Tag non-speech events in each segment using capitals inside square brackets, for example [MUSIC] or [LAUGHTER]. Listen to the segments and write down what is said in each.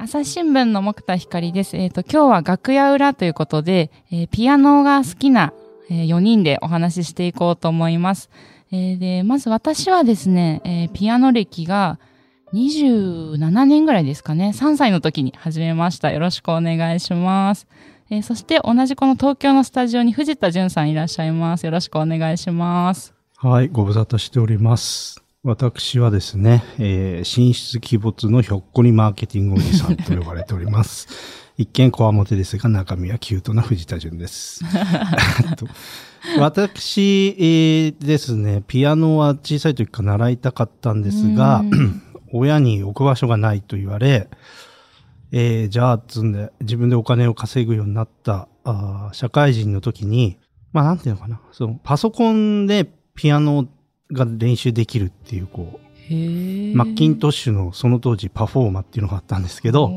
朝日新聞の木田光です。えっ、と、今日は楽屋裏ということで、えーピアノが好きな、え4人でお話ししていこうと思います。えーで、まず私はですね、えーピアノ歴が27年ぐらいですかね。3歳の時に始めました。よろしくお願いします。えーそして同じこの東京のスタジオに藤田淳さんいらっしゃいます。よろしくお願いします。はい、ご無沙汰しております。私はですね、えー、神出鬼没のひょっこりマーケティングおじさんと呼ばれております。[LAUGHS] 一見こわもてですが、中身はキュートな藤田淳です。[LAUGHS] えっと私、えーですね、ピアノは小さい時から習いたかったんですが、[CLEARS THROAT] 親に置く場所がないと言われ、えーじゃあ、つんで、自分でお金を稼ぐようになった、あー社会人の時に、まあ、なんていうのかな、その、パソコンでピアノが練習できるっていう、こう、マッキントッシュのその当時パフォーマっていうのがあったんですけど、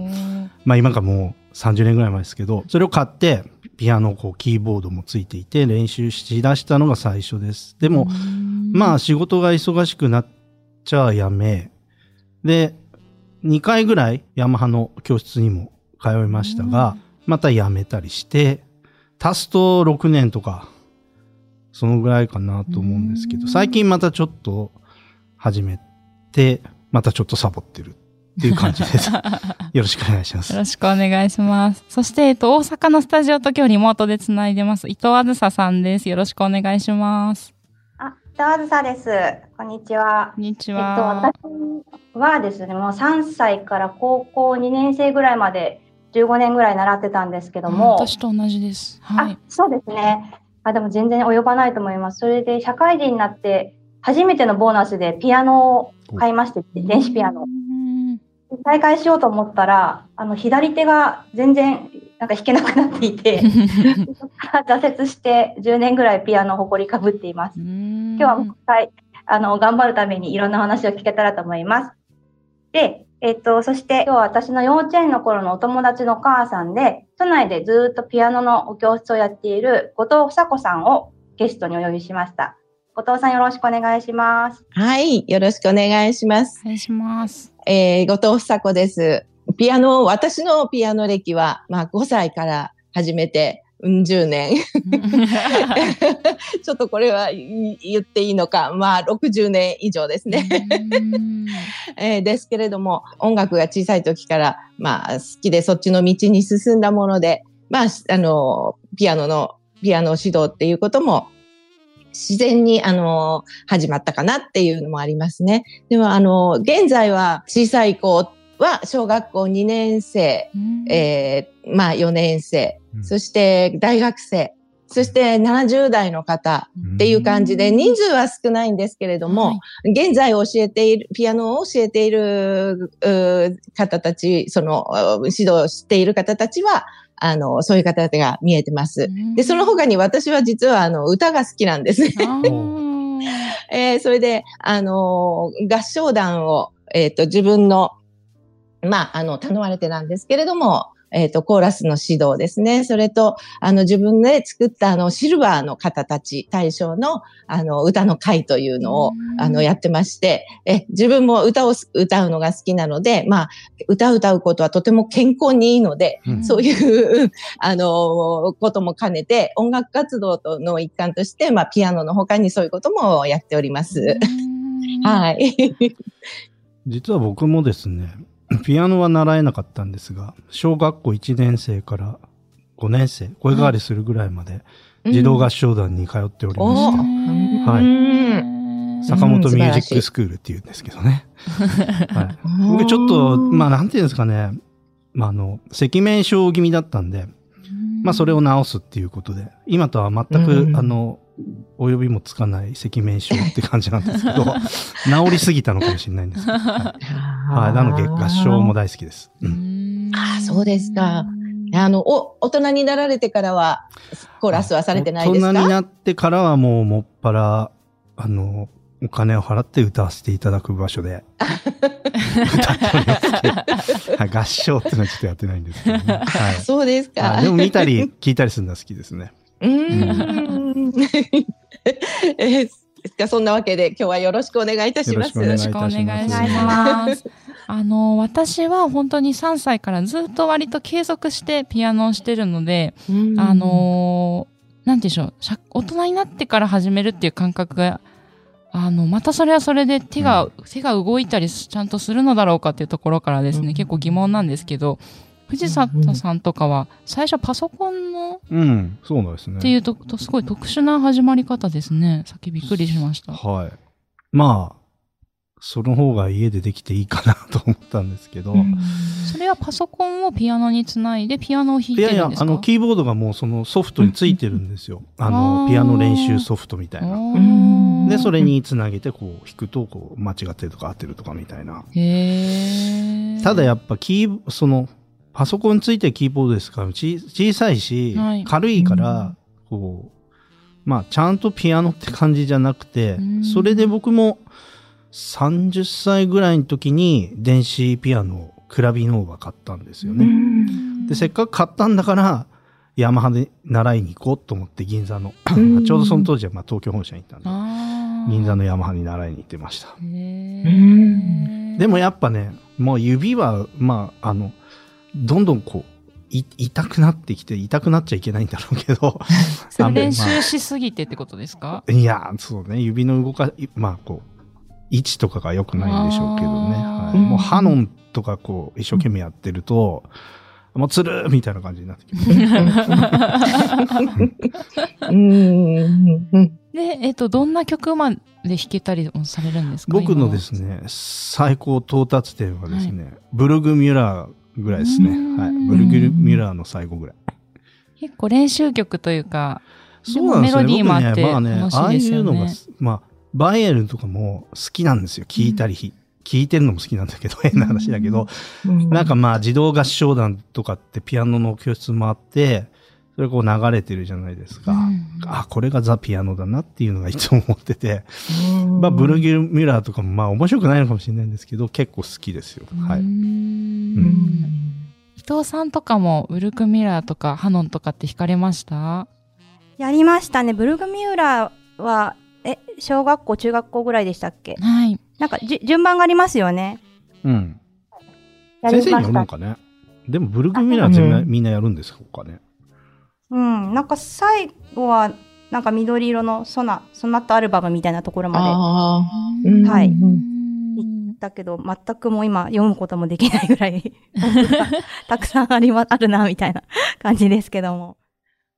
まあ今がもう30年ぐらい前ですけど、それを買って、ピアノ、こう、キーボードもついていて、練習しだしたのが最初です。でも、まあ仕事が忙しくなっちゃやめ、で、2回ぐらいヤマハの教室にも通いましたが、また辞めたりして、足すと6年とか、そのぐらいかなと思うんですけど、最近またちょっと始めて、またちょっとサボってるっていう感じです。[LAUGHS] よろしくお願いしますよ。ろしくお願いします。そして、えっと、大阪のスタジオと今日リモートでつないでます。伊藤あずささんです。よろしくお願いします。あ、北あずさです。こんにちは。こんにちえっと、は。私はですね、もう3歳から高校2年生ぐらいまで15年ぐらい習ってたんですけどうんも、私と同じです。はいあ。、そうですね。あ、でも全然及ばないと思います。それで社会人になって初めてのボーナスでピアノを買いまして、電子ピアノう。ん再開しようと思ったら、あの、左手が全然なんか弾けなくなっていて、[LAUGHS] 挫折して10年ぐらいピアノを誇りかぶっています。今今日はもう一回、あの、頑張るためにいろんな話を聞けたらと思います。で、えっと、そして今日は私の幼稚園の頃のお友達のお母さんで、都内でずっとピアノのお教室をやっている後藤房子さんをゲストにお呼びしました。後藤さんよろしくお願いします。はい、よろしくお願いします。お願いします。えー、後藤房子です。ピアノ、私のピアノ歴は、まあ、5歳から始めて、うん、10年。[LAUGHS] ちょっとこれはい言っていいのか、まあ、60年以上ですね。うん [LAUGHS] えーですけれども、音楽が小さい時から、まあ、好きでそっちの道に進んだもので、まあ、あの、ピアノの、ピアノ指導っていうことも、自然に、あの、始まったかなっていうのもありますね。でも、あの、現在は小さい子は小学校2年生、えーまあ4年生、うんそして大学生、そして70代の方っていう感じで、うん。人数は少ないんですけれども、はい。現在教えている、ピアノを教えている方たち、そのう指導している方たちは、あの、そういう方々が見えてます。で、その他に私は実はあの、歌が好きなんです。ね。[LAUGHS] えーそれで、あのー合唱団を、えっ、と、自分の、まあ、あの、頼まれてなんですけれども、えっ、と、コーラスの指導ですね。それと、あの、自分で作った、あの、シルバーの方たち、大賞の、あの、歌の会というのを、うんあの、やってまして、え、自分も歌をす歌うのが好きなので、まあ、歌を歌うことはとても健康にいいので、うんそういう、[LAUGHS] あの、ことも兼ねて、音楽活動との一環として、まあ、ピアノの他にそういうこともやっております。うん [LAUGHS] はい。[LAUGHS] 実は僕もですね、[LAUGHS] ピアノは習えなかったんですが、小学校1年生から5年生、声変わりするぐらいまで、児童合唱団に通っておりまおして、はい。うん。坂本ミュージックスクールっていうんですけどね。[LAUGHS] はい、うん僕ちょっと、まあなんていうんですかね、まああの、赤面症気味だったんで、まあそれを治すっていうことで、今とは全く、うん。あの、お呼びもつかない赤面症って感じなんですけど、[LAUGHS] 治りすぎたのかもしれないんですけど、はい。はい、なので合唱も大好きです。うんあーそうですかあの、お、大人になられてからは、コーラスはされてないですか？大人になってからはもうもっぱら、あの、お金を払って歌わせていただく場所で歌っております合唱っていうのはちょっとやってないんですけどね。はいそうですか。はい。でも見たり聞いたりするのは好きですね。うーん。[LAUGHS] えそんなわけで今日はよろしくお願いいたします。よろしくお願いします。あの、私は本当に3歳からずっと割と継続してピアノをしてるので、あの、なんて言うんでしょう、大人になってから始めるっていう感覚が、あの、またそれはそれで手が、うん、手が動いたりちゃんとするのだろうかっていうところからですね、うん、結構疑問なんですけど、藤里さんとかは、最初パソコンの、うん、そうなんですね。っていうと、とすごい特殊な始まり方ですね。さっきびっくりしました。はい。まあ、その方が家でできていいかなと思ったんですけど、うん、それはパソコンをピアノにつないでピアノを弾いてるんですか？いやいや、あの、キーボードがもうそのソフトについてるんですよ。あの、ピアノ練習ソフトみたいな。で、それにつなげてこう弾くと、こう、間違ってるとか合ってるとかみたいな。へただやっぱキー、その、パソコンについてるキーボードですから、小さいし、はい、軽いから、こう、まあ、ちゃんとピアノって感じじゃなくて、それで僕も30歳ぐらいの時に電子ピアノクラビノーバ買ったんですよね。で、せっかく買ったんだから、ヤマハで習いに行こうと思って銀座の、[COUGHS] ちょうどその当時はまあ東京本社に行ったんで、銀座のヤマハに習いに行ってました。でもやっぱね、もう指は、まあ、あの、どんどんこう、い痛くなってきて、痛くなっちゃいけないんだろうけど。[LAUGHS] 練習しすぎてってことですか、いや、そうね、指の動か、まあこう、位置とかが良くないんでしょうけどね。はい、もうハノンとかこう、一生懸命やってると、もうつるみたいな感じになってきます。で、えっ、と、どん。な曲まで弾けたりもされるん。ですか僕のですね、最高到達点はですね、はい、ブルグ・ミュラーぐらいですね。はい。ブルグ・ミュラーの最後ぐらい。結構練習曲というか、そうなんですよ、ね、メロディーもあって、ね、まあね、ああいうのが、まあ、バイエルンとかも好きなんですよ。聞いたり、うん、聞いてるのも好きなんだけど、変な話だけど、うん、なんかまあ児童合唱団とかってピアノの教室もあって、それこう流れてるじゃないですか。うん、あ、これがザ・ピアノだなっていうのがいつも思ってて、まあブルギル・ミュラーとかもまあ面白くないのかもしれないんですけど、結構好きですよ。はい。伊藤さんとかもブルク・ミュラーとかハノンとかって弾かれました？やりましたね。ブルグミューラーはえ、小学校、中学校ぐらいでしたっけ？はい。なんか、じ、順番がありますよね。うん。先生によるのかね。でも、ブルグミラー全部みんなやるんですか？ね。うん。なんか、最後は、なんか緑色のソナ、ソナットアルバムみたいなところまで。はい。行ったけど、全くもう今読むこともできないぐらい [LAUGHS] たくさんありま、あるな、みたいな感じですけども。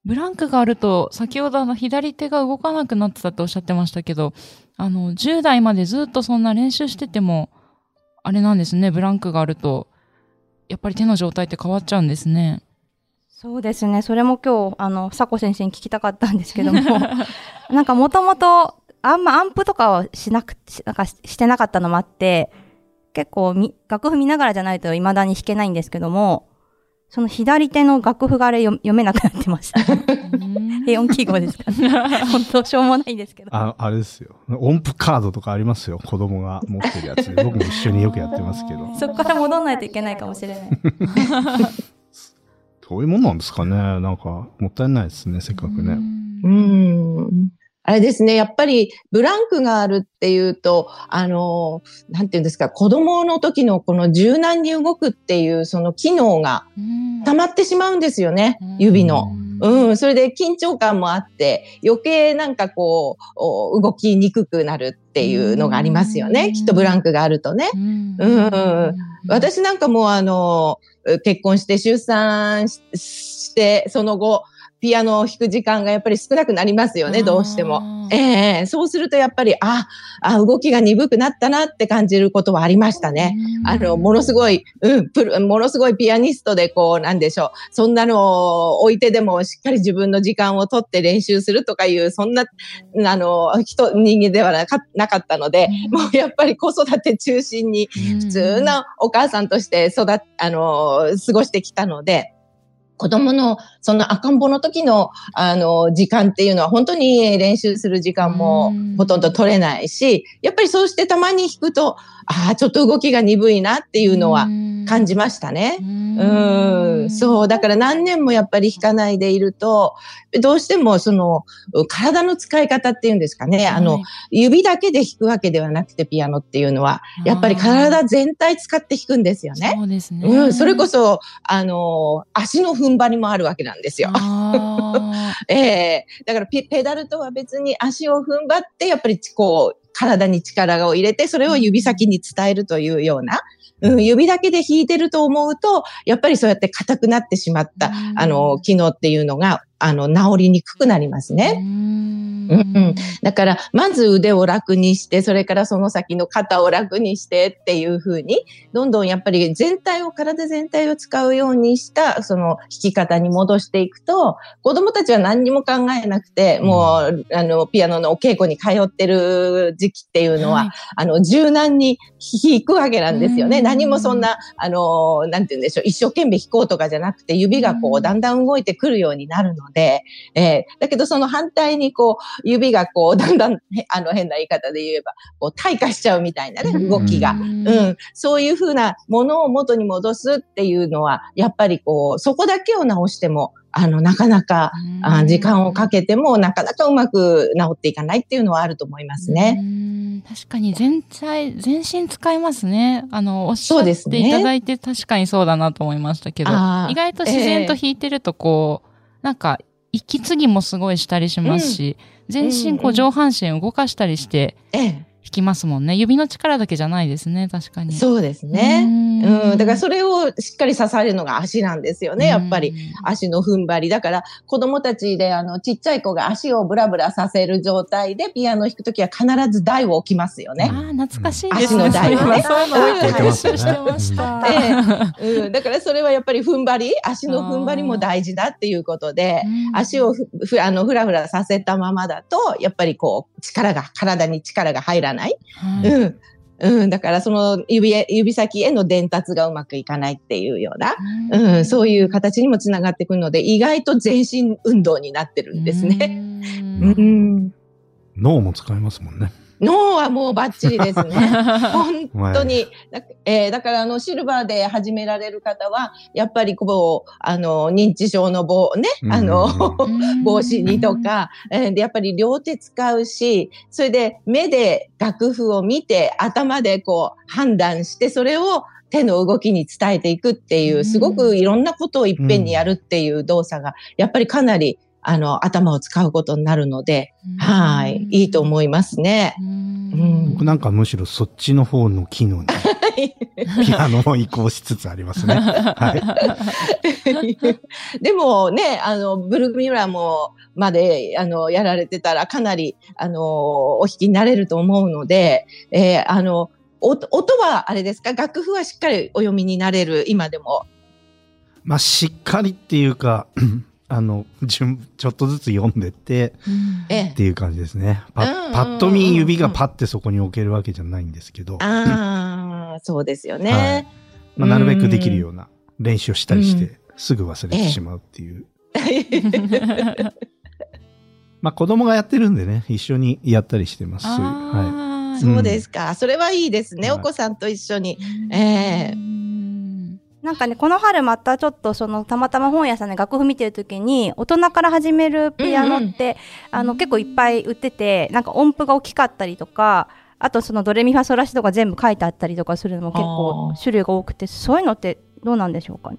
ブランクがあると、先ほどあの左手が動かなくなってたっておっしゃってましたけど、あの、10代までずっとそんな練習してても、あれなんですね、ブランクがあると、やっぱり手の状態って変わっちゃうんですね。そうですね。それも今日、あの、佐古先生に聞きたかったんですけども、[LAUGHS] なんかもともと、あんまアンプとかをしなく、なんかしてなかったのもあって、結構み、楽譜見ながらじゃないと未だに弾けないんですけども、その左手の楽譜があれ読めなくなってました。平音記号ですかね。[LAUGHS] 本当しょうもないんですけど。あ、あれですよ。音符カードとかありますよ。子供が持ってるやつで。僕も一緒によくやってますけど。[LAUGHS] そこから戻んないといけないかもしれない。どういうもんなんですかね。なんか、もったいないですね。せっかくね。うん。あれですね、やっぱりブランクがあるっていうと、あの、なんていうんですか、子供の時のこの柔軟に動くっていうその機能が溜まってしまうんですよね、指の。うん、それで緊張感もあって、余計なんかこう、動きにくくなるっていうのがありますよね。きっとブランクがあるとね。うん。私なんかもあの、結婚して出産して、その後、ピアノを弾く時間がやっぱり少なくなりますよね、どうしても。ええー、そうするとやっぱり、あ、あ、動きが鈍くなったなって感じることはありましたね。あの、ものすごい、うん、プル、ものすごいピアニストでこう、なんでしょう。そんなのを置いてでもしっかり自分の時間をとって練習するとかいう、そんな、あの、人、人間ではなかなかったので、もうやっぱり子育て中心に普通のお母さんとして育っ、あの、過ごしてきたので、子供のその赤ん坊の時のあの時間っていうのは本当に練習する時間もほとんど取れないし、やっぱりそうしてたまに弾くと、ああ、ちょっと動きが鈍いなっていうのは感じましたね。うん、そう。だから何年もやっぱり弾かないでいると、どうしてもその体の使い方っていうんですかね、あの、指だけで弾くわけではなくてピアノっていうのは、やっぱり体全体使って弾くんですよね。そうですね。うん、それこそ、あの、足の踏ん張りもあるわけなんですよ。[LAUGHS] ええー、だからペダルとは別に足を踏ん張って、やっぱりこう、体に力を入れて、それを指先に伝えるというような、うん、指だけで弾いてると思うと、やっぱりそうやって硬くなってしまった、あの、機能っていうのが、あの、治りにくくなりますね。うん、だから、まず腕を楽にして、それからその先の肩を楽にしてっていうふうに、どんどんやっぱり全体を、体全体を使うようにした、その弾き方に戻していくと、子供たちは何にも考えなくて、もう、あの、ピアノのお稽古に通ってる時期っていうのは、はい、あの、柔軟に弾くわけなんですよね。何もそんな、あの、なんて言うんでしょう、一生懸命弾こうとかじゃなくて、指がこう、だんだん動いてくるようになるので、えー、だけどその反対にこう、指がこう、だんだん、あの変な言い方で言えば、こう、退化しちゃうみたいなね、動きが。うん。そういうふうなものを元に戻すっていうのは、やっぱりこう、そこだけを直しても、あの、なかなか、あ時間をかけても、なかなかうまく治っていかないっていうのはあると思いますね。確かに全体、全身使いますね。あの、おっしゃっていただいて、確かにそうだなと思いましたけど、意外と自然と弾いてるとこう、えー、なんか、息継ぎもすごいしたりしますし、うん、全身こう上半身動かしたりして、ええ、弾きますもんね。指の力だけじゃないですね、確かに。そうですね。うん。だからそれをしっかり支えるのが足なんですよね、やっぱり。足の踏ん張り。だから子供たちで、あの、ちっちゃい子が足をブラブラさせる状態でピアノを弾くときは必ず台を置きますよね。ああ、懐かしいですね。足の台をね。そうなんですしてました。ええ。うん。だからそれはやっぱり踏ん張り、足の踏ん張りも大事だっていうことで、足をふ、ふ、あの、ふらふらさせたままだと、やっぱりこう、力が、体に力が入らない。はい、うん。うん、だからその指へ、指先への伝達がうまくいかないっていうような、うん、そういう形にもつながってくるので、意外と全身運動になってるんですね。うん、脳も使えますもんね。脳はもうバッチリですね。[LAUGHS] 本当に。えー、だからあのシルバーで始められる方は、やっぱりこう、あの、認知症の棒ね、あの、帽子にとか、えー、で、やっぱり両手使うし、それで目で楽譜を見て、頭でこう判断して、それを手の動きに伝えていくっていう、すごくいろんなことをいっぺんにやるっていう動作が、やっぱりかなりあの、頭を使うことになるので、はい、いいと思いますね。僕なんかむしろそっちの方の機能に、[LAUGHS] ピアノを移行しつつありますね。はい。[LAUGHS] でもね、あの、ブルーミラーも、まで、あの、やられてたら、かなり、あの、お弾きになれると思うので、えー、あの、音はあれですか？楽譜はしっかりお読みになれる、今でも。まあ、しっかりっていうか、あの、順、ちょっとずつ読んでって、うん、っていう感じですね。パパッと見指がパッてそこに置けるわけじゃないんですけど。ああ、そうですよね。はい、まあ、なるべくできるような練習をしたりして、すぐ忘れてしまうっていう。[LAUGHS] まあ子供がやってるんでね、一緒にやったりしてます。はい。そうですか。うん、それはいいですね。お子さんと一緒に。ええーなんかね、この春またちょっとその、たまたま本屋さんで楽譜見てるときに、大人から始めるピアノって、うんうん、あの、結構いっぱい売ってて、なんか音符が大きかったりとか、あとそのドレミファソラシドが全部書いてあったりとかするのも結構種類が多くて、そういうのってどうなんでしょうかね？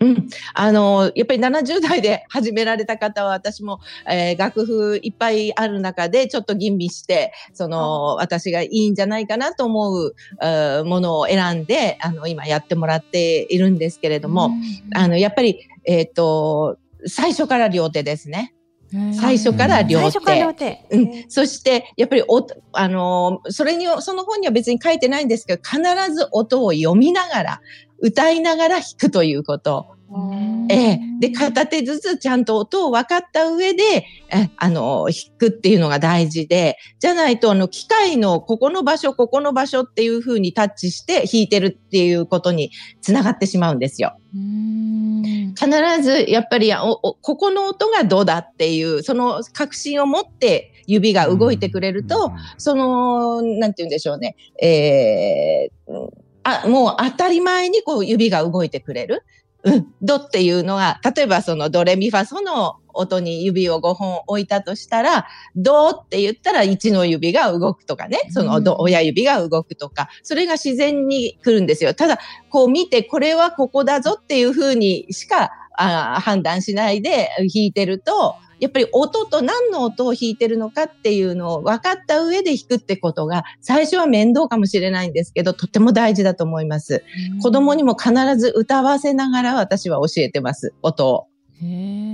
うん。あの、やっぱり70代で始められた方は、私も、えー、楽譜いっぱいある中で、ちょっと吟味して、その、私がいいんじゃないかなと思う、うものを選んで、あの、今やってもらっているんですけれども、あの、やっぱり、えっ、ー、と、最初から両手ですね。最初から両手。両手。うん。そして、やっぱりお、あのそれに、その本には別に書いてないんですけど、必ず音を読みながら、歌いながら弾くということ。ええ。で、片手ずつちゃんと音を分かった上で、えあの、弾くっていうのが大事で、じゃないと、あの、機械のここの場所、ここの場所っていうふうにタッチして弾いてるっていうことにつながってしまうんですよ。必ず、やっぱりおお、ここの音がドだっていう、その確信を持って指が動いてくれると、その、なんて言うんでしょうね、えー、あ、もう当たり前にこう指が動いてくれる？うん、ドっていうのが、例えばそのドレミファソの音に指を5本置いたとしたら、ドって言ったら1の指が動くとかね、そのド、親指が動くとか、それが自然に来るんですよ。ただ、こう見て、これはここだぞっていうふうにしかあ判断しないで弾いてると、やっぱり音と何の音を弾いてるのかっていうのを分かった上で弾くってことが最初は面倒かもしれないんですけど、とても大事だと思います。子供にも必ず歌わせながら私は教えてます、音を。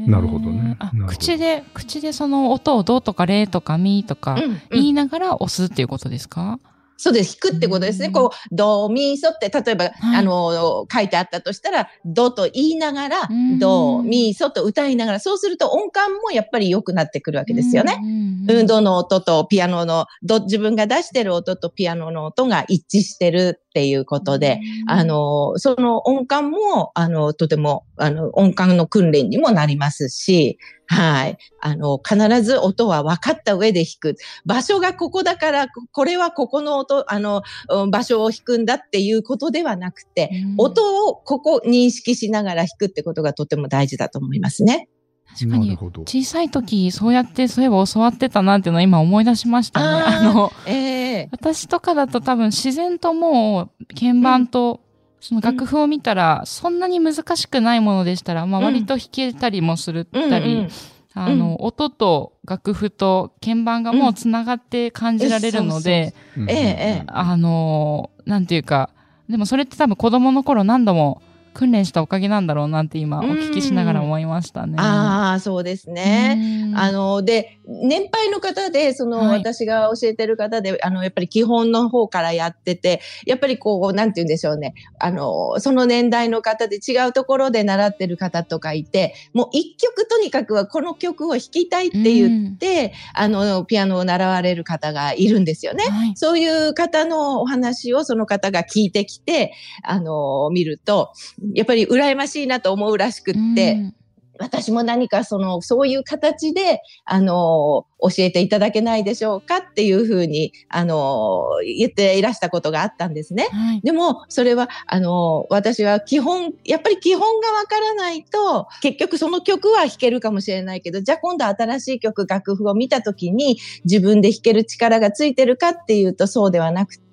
なるほどね。口で、口でその音をどうとかれとかみとか言いながら押すっていうことですか、うんそうです。弾くってことですね。こう、ド、ミ、ソって、例えば、はい、あの、書いてあったとしたら、ドと言いながら、ド、ミ、ソと歌いながら、そうすると音感もやっぱり良くなってくるわけですよね。うん、ドの音とピアノの、ド、自分が出してる音とピアノの音が一致してるっていうことで、あの、その音感も、あの、とても、あの、音感の訓練にもなりますし、はい。あの、必ず音は分かった上で弾く。場所がここだから、これはここの音、あの、場所を弾くんだっていうことではなくて、うん、音をここ認識しながら弾くってことがとても大事だと思いますね。確かに、小さい時、そうやって、そういえば教わってたなっていうのを今思い出しましたね。あの、えー、私とかだと多分自然ともう、鍵盤と、その楽譜を見たら、そんなに難しくないものでしたら、まあ割と弾けたりもするったり、あの、音と楽譜と鍵盤がもう繋がって感じられるので、ええ、あの、なんていうか、でもそれって多分子供の頃何度も訓練したおかげなんだろうなって今お聞きしながら思いましたね。ああ、そうですね。あの、で、年配の方で、その、はい、私が教えてる方で、あの、やっぱり基本の方からやってて、やっぱりこう、なんて言うんでしょうね。あの、その年代の方で違うところで習ってる方とかいて、もう一曲とにかくはこの曲を弾きたいって言って、あの、ピアノを習われる方がいるんですよね。はい、そういう方のお話をその方が聞いてきて、あの、見ると、やっぱり羨ましいなと思うらしくって、私も何かその、そういう形で、あの、教えていただけないでしょうかっていうふうに、あの、言っていらしたことがあったんですね。はい、でも、それは、あの、私は基本、やっぱり基本がわからないと、結局その曲は弾けるかもしれないけど、じゃあ今度新しい曲、楽譜を見たときに自分で弾ける力がついてるかっていうとそうではなくて、、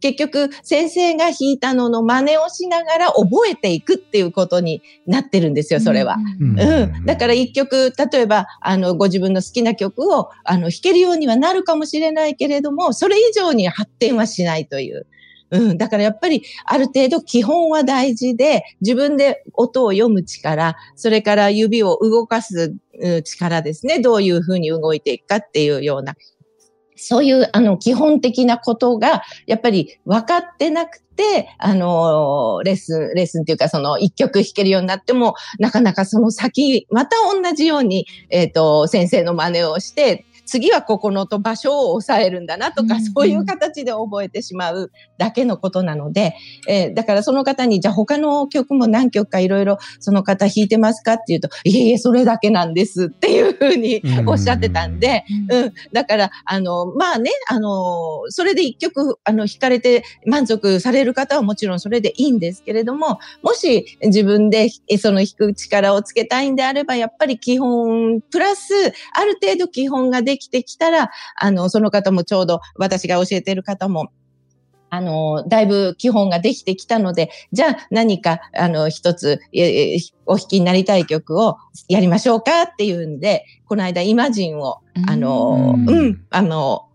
結局先生が弾いたのの真似をしながら覚えていくっていうことになってるんですよ、それは。うん。うん、だから一曲、例えば、あの、ご自分の好きな曲を、あの、弾けるようにはなるかもしれないけれども、それ以上に発展はしないという。うん。だからやっぱりある程度基本は大事で、自分で音を読む力、それから指を動かす力ですね。どういうふうに動いていくかっていうような。そういう、あの、基本的なことが、やっぱり分かってなくて、あの、レッスン、レッスンっていうか、その一曲弾けるようになっても、なかなかその先、また同じように、えっ、ー、と、先生の真似をして、次はここのと場所を抑えるんだなとか、そういう形で覚えてしまうだけのことなので、えー、だからその方に、じゃあ他の曲も何曲かいろいろその方弾いてますかっていうと、いえいえ、それだけなんですっていうふうにおっしゃってたんで、うん、うん、だから、あの、まあね、あの、それで一曲、あの、弾かれて満足される方はもちろんそれでいいんですけれども、もし自分でその弾く力をつけたいんであれば、やっぱり基本、プラス、ある程度基本ができてきたら、あの、その方もちょうど私が教えている方も、あの、だいぶ基本ができてきたので、じゃあ何か、あの、一つ、えお弾きになりたい曲をやりましょうかっていうんで、この間イマジンを、あの、うん、うん、あの、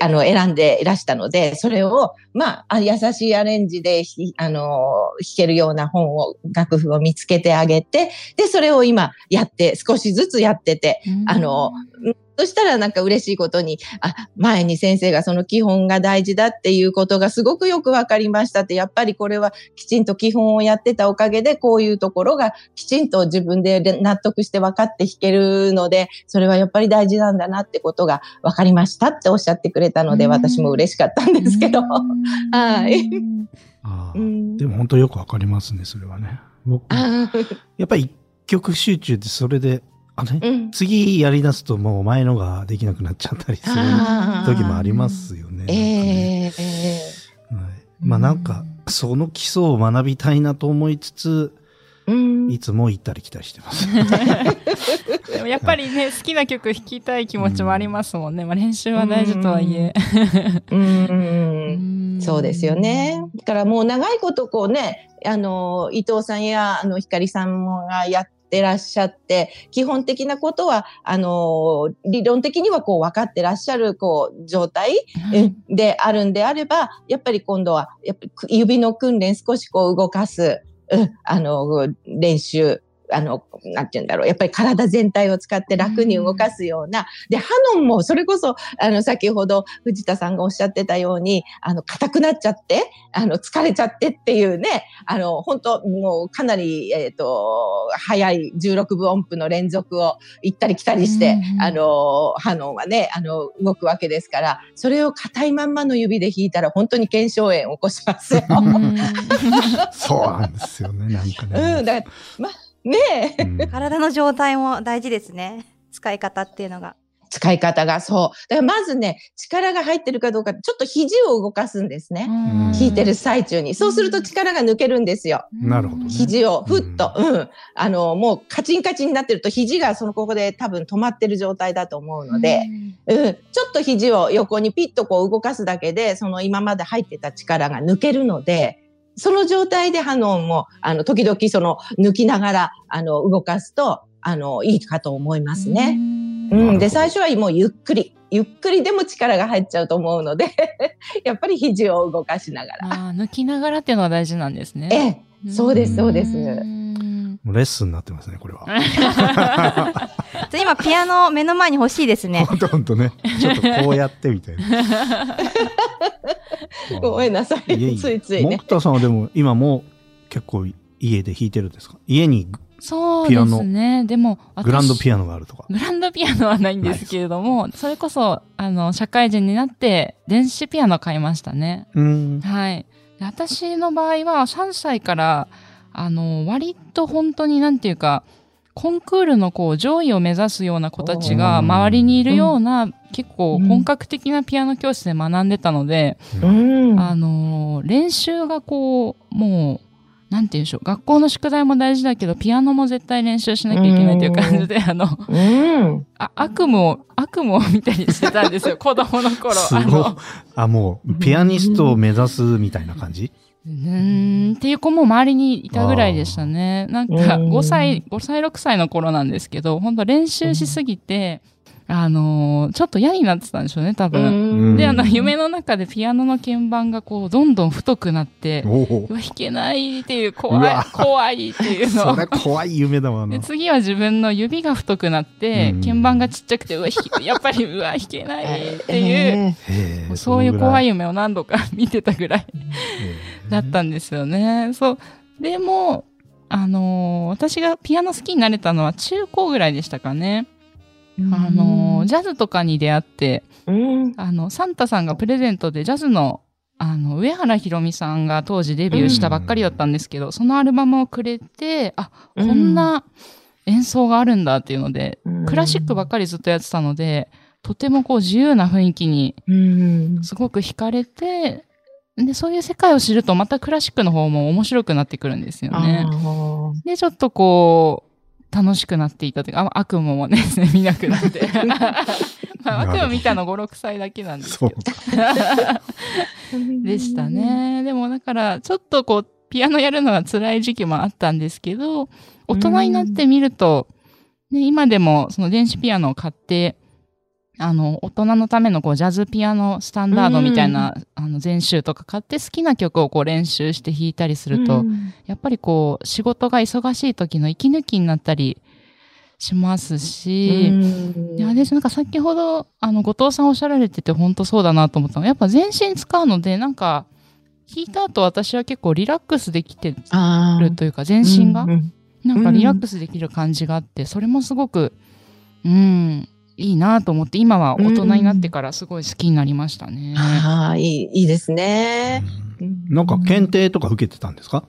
あの、選んでいらしたので、それを、まあ、優しいアレンジで、あの、弾けるような本を、楽譜を見つけてあげて、で、それを今やって、少しずつやってて、あの、そしたらなんか嬉しいことに、あ、前に先生がその基本が大事だっていうことがすごくよくわかりましたって、やっぱりこれはきちんと基本をやってたおかげで、こういうところがきちんと自分で納得して分かって弾けるので、それはやっぱり大事なんだなってことが分かりましたっておっしゃってくれたので、私も嬉しかったんですけど。はい。あでも本当よくわかりますね、それはね。僕やっぱり一曲集中ってそれであね、うん、次やり出すともう前のができなくなっちゃったりする時もありますよね。えー、はい、まあなんか、その基礎を学びたいなと思いつつ、うん、いつも行ったり来たりしてます。[LAUGHS] でもやっぱりね、好きな曲弾きたい気持ちもありますもんね。まあ練習は大事とはいえ。うんそうですよね。だからもう長いことこうね、あの、伊藤さんや、あの、ひかりさんがやってらっしゃって、基本的なことは、あの、理論的にはこう分かってらっしゃる、こう、状態であるんであれば、やっぱり今度は、やっぱり指の訓練少しこう動かす、うん、あの、練習あの、なんて言うんだろう。やっぱり体全体を使って楽に動かすような。うん、で、ハノンもそれこそ、あの、先ほど藤田さんがおっしゃってたように、あの、硬くなっちゃって、あの、疲れちゃってっていうね、あの、本当もうかなり、えっ、ー、と、早い16分音符の連続を行ったり来たりして、うん、あの、ハノンはね、あの、動くわけですから、それを硬いまんまの指で弾いたら本当に腱鞘炎を起こしますよ。[LAUGHS] そうなんですよね、なんかね。うん、だから、まねえ、うん、体の状態も大事ですね。使い方っていうのが。使い方がそう。だからまずね、力が入ってるかどうか、ちょっと肘を動かすんですね。弾いてる最中に。そうすると力が抜けるんですよ。なるほど、ね、肘をふっと、うん、うん。あの、もうカチンカチンになってると肘がそのここで多分止まってる状態だと思うので、うん、うん、ちょっと肘を横にピッとこう動かすだけで、その今まで入ってた力が抜けるので、その状態でハノンも、あの、時々その、抜きながら、あの、動かすと、あの、いいかと思いますね。うん。で、最初はもうゆっくり、ゆっくりでも力が入っちゃうと思うので [LAUGHS] やっぱり肘を動かしながら。ああ、抜きながらっていうのが大事なんですね。ええ、そうです、そうです。レッスンになってますね、これは。[LAUGHS] 今、ピアノ目の前に欲しいですね。ほんとほんとね。ちょっとこうやってみたいな。[LAUGHS] ごめんなさい。いついついね。木田さんはでも今も結構家で弾いてるんですか？家にそうですね。でも、グランドピアノがあるとか。グランドピアノはないんですけれども、それこそ、あの、社会人になって、電子ピアノ買いましたね。うん。はい。私の場合は、3歳から、あの、割と本当になんていうか、コンクールのこう上位を目指すような子たちが周りにいるような、結構本格的なピアノ教室で学んでたので、うん、あの練習がこうもうなんて言うんでしょう学校の宿題も大事だけどピアノも絶対練習しなきゃいけないという感じで、あの、うん、あ悪夢を悪夢を見たりしてたんですよ子供の頃。ああもうピアニストを目指すみたいな感じ、うん、っていう子も周りにいたぐらいでしたね。なんか5歳、5歳、6歳の頃なんですけど、本当練習しすぎて、あのー、ちょっと嫌になってたんでしょうね、多分。で、あの、夢の中でピアノの鍵盤がこう、どんどん太くなって、うわ、弾けないっていう、怖い、怖いっていうの。それ怖い夢だわな。で、次は自分の指が太くなって、鍵盤がちっちゃくて、うわ、やっぱり、うわ、弾けないっていう、そういう怖い夢を何度か見てたぐらいだったんですよね。そう。でも、あのー、私がピアノ好きになれたのは中高ぐらいでしたかね。あの、ジャズとかに出会って、あの、サンタさんがプレゼントでジャズの、あの、上原ひろみさんが当時デビューしたばっかりだったんですけど、そのアルバムをくれて、あ、こんな演奏があるんだっていうので、クラシックばっかりずっとやってたので、とてもこう自由な雰囲気に、すごく惹かれて、で、そういう世界を知るとまたクラシックの方も面白くなってくるんですよね。で、ちょっとこう、楽しくなっていたというか、悪夢もね、[LAUGHS] 見なくなって。[LAUGHS] まあ、悪夢見たの5、6歳だけなんですけど。[LAUGHS] でしたね。でもだから、ちょっとこう、ピアノやるのが辛い時期もあったんですけど、大人になってみると、ね、今でもその電子ピアノを買って、あの、大人のためのこうジャズピアノスタンダードみたいな、あの、全集とか買って好きな曲をこう練習して弾いたりすると、やっぱりこう、仕事が忙しい時の息抜きになったりしますし、いや、です。なんか先ほど、あの、後藤さんおっしゃられてて本当そうだなと思ったのは、やっぱ全身使うので、なんか、弾いた後私は結構リラックスできてるというか、全身が、なんかリラックスできる感じがあって、それもすごく、うん、いいなと思って、今は大人になってからすごい好きになりましたね。ああ、いい、いいですね。なんか検定とか受けてたんですか？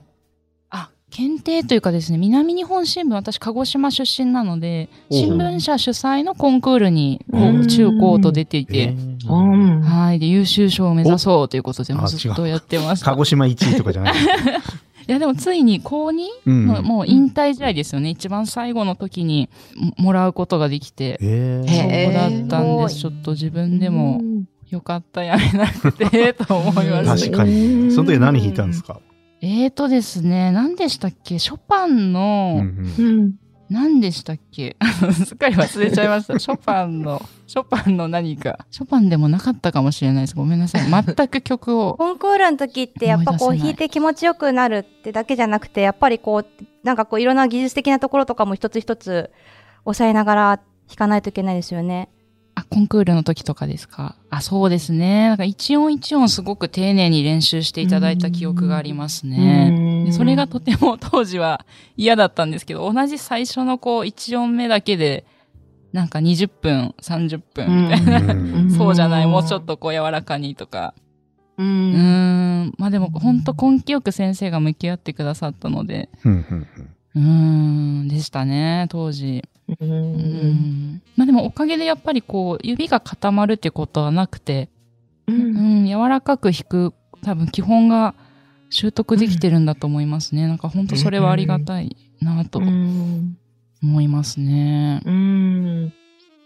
検定というかですね、南日本新聞、私、鹿児島出身なので、新聞社主催のコンクールに、こう、中高と出ていて、はい。で、優秀賞を目指そうということで、もずっとやってました。鹿児島1位とかじゃないい [LAUGHS] や、でもついに高 2? うん、もう引退試合ですよね。一番最後の時にもらうことができて、そうだったんです。ちょっと自分でも、よかった、やめなくて、[LAUGHS] と思います。確かに。その時何弾いたんですか？えーとですね、何でしたっけ？ショパンの、何でしたっけ？[LAUGHS] すっかり忘れちゃいました。ショパンの、ショパンの何か。ショパンでもなかったかもしれないです。ごめんなさい。全く曲を。コンクールの時ってやっぱこう弾いて気持ちよくなるってだけじゃなくて、やっぱりこう、なんかこういろんな技術的なところとかも一つ一つ抑えながら弾かないといけないですよね。あ、コンクールの時とかですか？あ、そうですね。なんか一音一音すごく丁寧に練習していただいた記憶がありますね。それがとても当時は嫌だったんですけど、同じ最初のこう一音目だけで、なんか20分、30分みたいな、そうじゃない、もうちょっとこう柔らかにとか。うん。うん。まあでも本当根気よく先生が向き合ってくださったので、うん、でしたね、当時。うん。まあでもおかげでやっぱりこう、指が固まるってことはなくて、うん、うん、柔らかく弾く、多分基本が習得できてるんだと思いますね。うん、なんか本当それはありがたいなと思いますね。うん。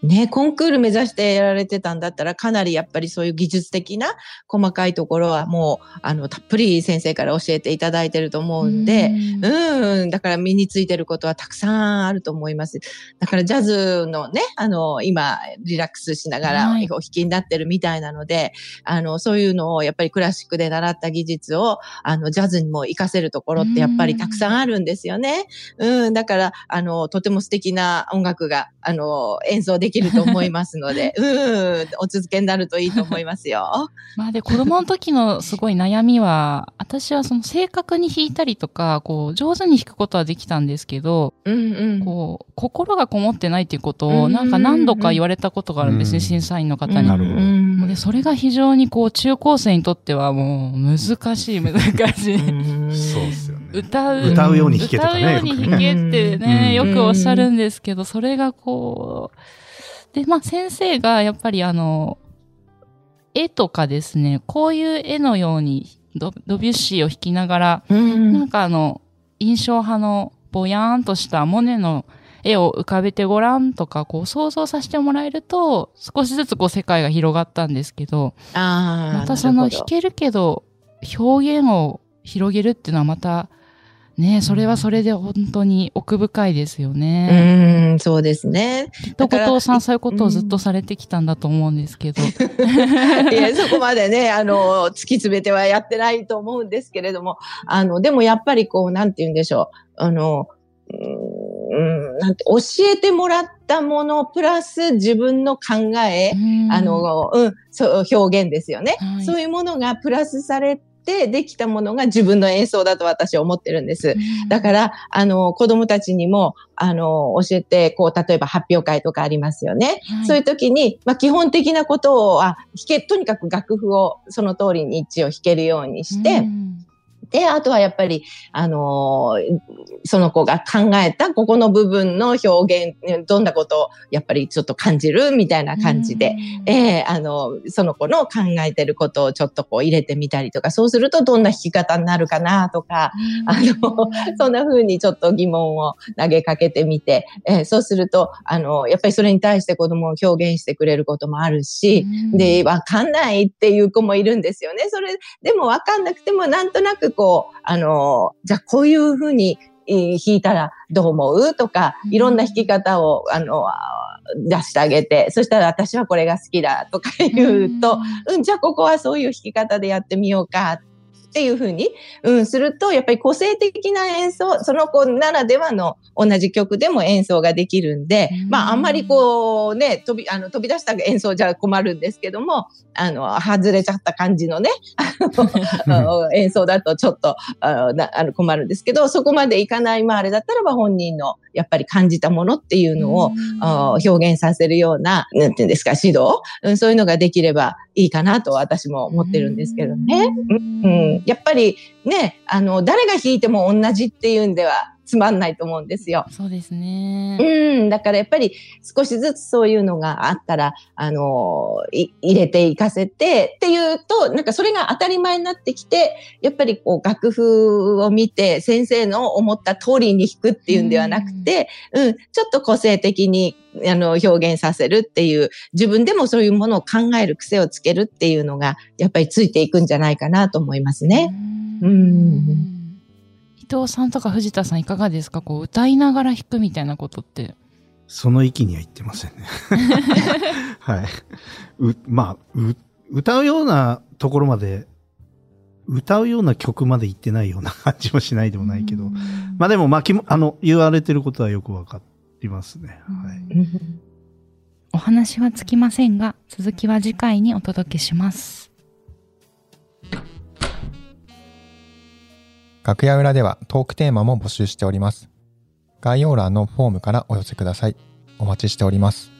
ね、コンクール目指してやられてたんだったら、かなりやっぱりそういう技術的な細かいところはもう、あの、たっぷり先生から教えていただいてると思うんで、うん、だから身についてることはたくさんあると思います。だからジャズのね、あの、今、リラックスしながらお弾きになってるみたいなので、はい、あの、そういうのをやっぱりクラシックで習った技術を、あの、ジャズにも活かせるところってやっぱりたくさんあるんですよね。うん、だから、あの、とても素敵な音楽が、あの、演奏でききると思いますので、[LAUGHS] うん、お続けになるといいと思いますよ。[LAUGHS] まあで、子供の時のすごい悩みは、私はその正確に弾いたりとか、こう、上手に弾くことはできたんですけど、うんうん、こう、心がこもってないっていうことを、なんか何度か言われたことがあるんですね、審査員の方に。なるほど。で、それが非常にこう、中高生にとってはもう、難しい、難しい。そうですよね。歌う。歌うように弾けとかね。歌うように弾けってね、よくおっしゃるんですけど、それがこう、で、まあ先生がやっぱりあの、絵とかですね、こういう絵のようにドドビュッシーを弾きながら、うん、なんかあの、印象派のぼやーんとしたモネの絵を浮かべてごらんとか、こう想像させてもらえると、少しずつこう世界が広がったんですけど、あまたその弾けるけど、表現を広げるっていうのはまた、ねそれはそれで本当に奥深いですよね。うん、そうですね。きっと後藤さんそういうことをずっとされてきたんだと思うんですけど。[LAUGHS] いや、そこまでね、あの、突き詰めてはやってないと思うんですけれども、あの、でもやっぱりこう、なんて言うんでしょう。あの、うん、なんて、教えてもらったものプラス自分の考え、あの、うん、そう、表現ですよね、はい、そういうものがプラスされってできたものが自分の演奏だと私は思ってるんです。だから、あの、子供たちにも、あの、教えて、こう、例えば発表会とかありますよね。はい、そういう時に、まあ、基本的なことを、あ、弾け、とにかく楽譜をその通りに一応弾けるようにして、で、あとはやっぱり、あのー、その子が考えたここの部分の表現、どんなことをやっぱりちょっと感じるみたいな感じで、えー、あの、その子の考えてることをちょっとこう入れてみたりとか、そうするとどんな弾き方になるかなとか、あの、そんな風にちょっと疑問を投げかけてみて、えー、そうすると、あの、やっぱりそれに対して子供を表現してくれることもあるし、で、わかんないっていう子もいるんですよね。それ、でもわかんなくてもなんとなくこう、こう、あの、じゃあこういうふうに弾いたらどう思う？とか、いろんな弾き方を、あの、出してあげて、そしたら私はこれが好きだとか言うと、うん、じゃあここはそういう弾き方でやってみようかっていうふうに、うん、すると、やっぱり個性的な演奏、その子ならではの同じ曲でも演奏ができるんで、まあ、あんまりこうね、飛び、あの、飛び出した演奏じゃ困るんですけども、あの、外れちゃった感じのね、[LAUGHS] 演奏だとちょっと、あの困るんですけど、そこまでいかないまああれだったらば本人のやっぱり感じたものっていうのを表現させるような、なんていうんですか、指導、うん、そういうのができればいいかなと私も思ってるんですけどね。うん、やっぱりね、あの、誰が弾いても同じっていうんでは、つまんないと思うんですよ。そうですね。うん。だからやっぱり少しずつそういうのがあったら、あの、入れていかせてっていうと、なんかそれが当たり前になってきて、やっぱりこう楽譜を見て先生の思った通りに弾くっていうんではなくて、うん、うん、ちょっと個性的にあの表現させるっていう、自分でもそういうものを考える癖をつけるっていうのが、やっぱりついていくんじゃないかなと思いますね。うん。伊藤さんとか藤田さんいかがですか？こう歌いながら弾くみたいなことって。その域には言ってませんね。はい。う、まあ、う、歌うようなところまで、歌うような曲まで行ってないような感じもしないでもないけど、まあでも、まあ、あの、言われてることはよくわかりますね。はい。お話はつきませんが、続きは次回にお届けします。楽屋裏ではトークテーマも募集しております。概要欄のフォームからお寄せください。お待ちしております。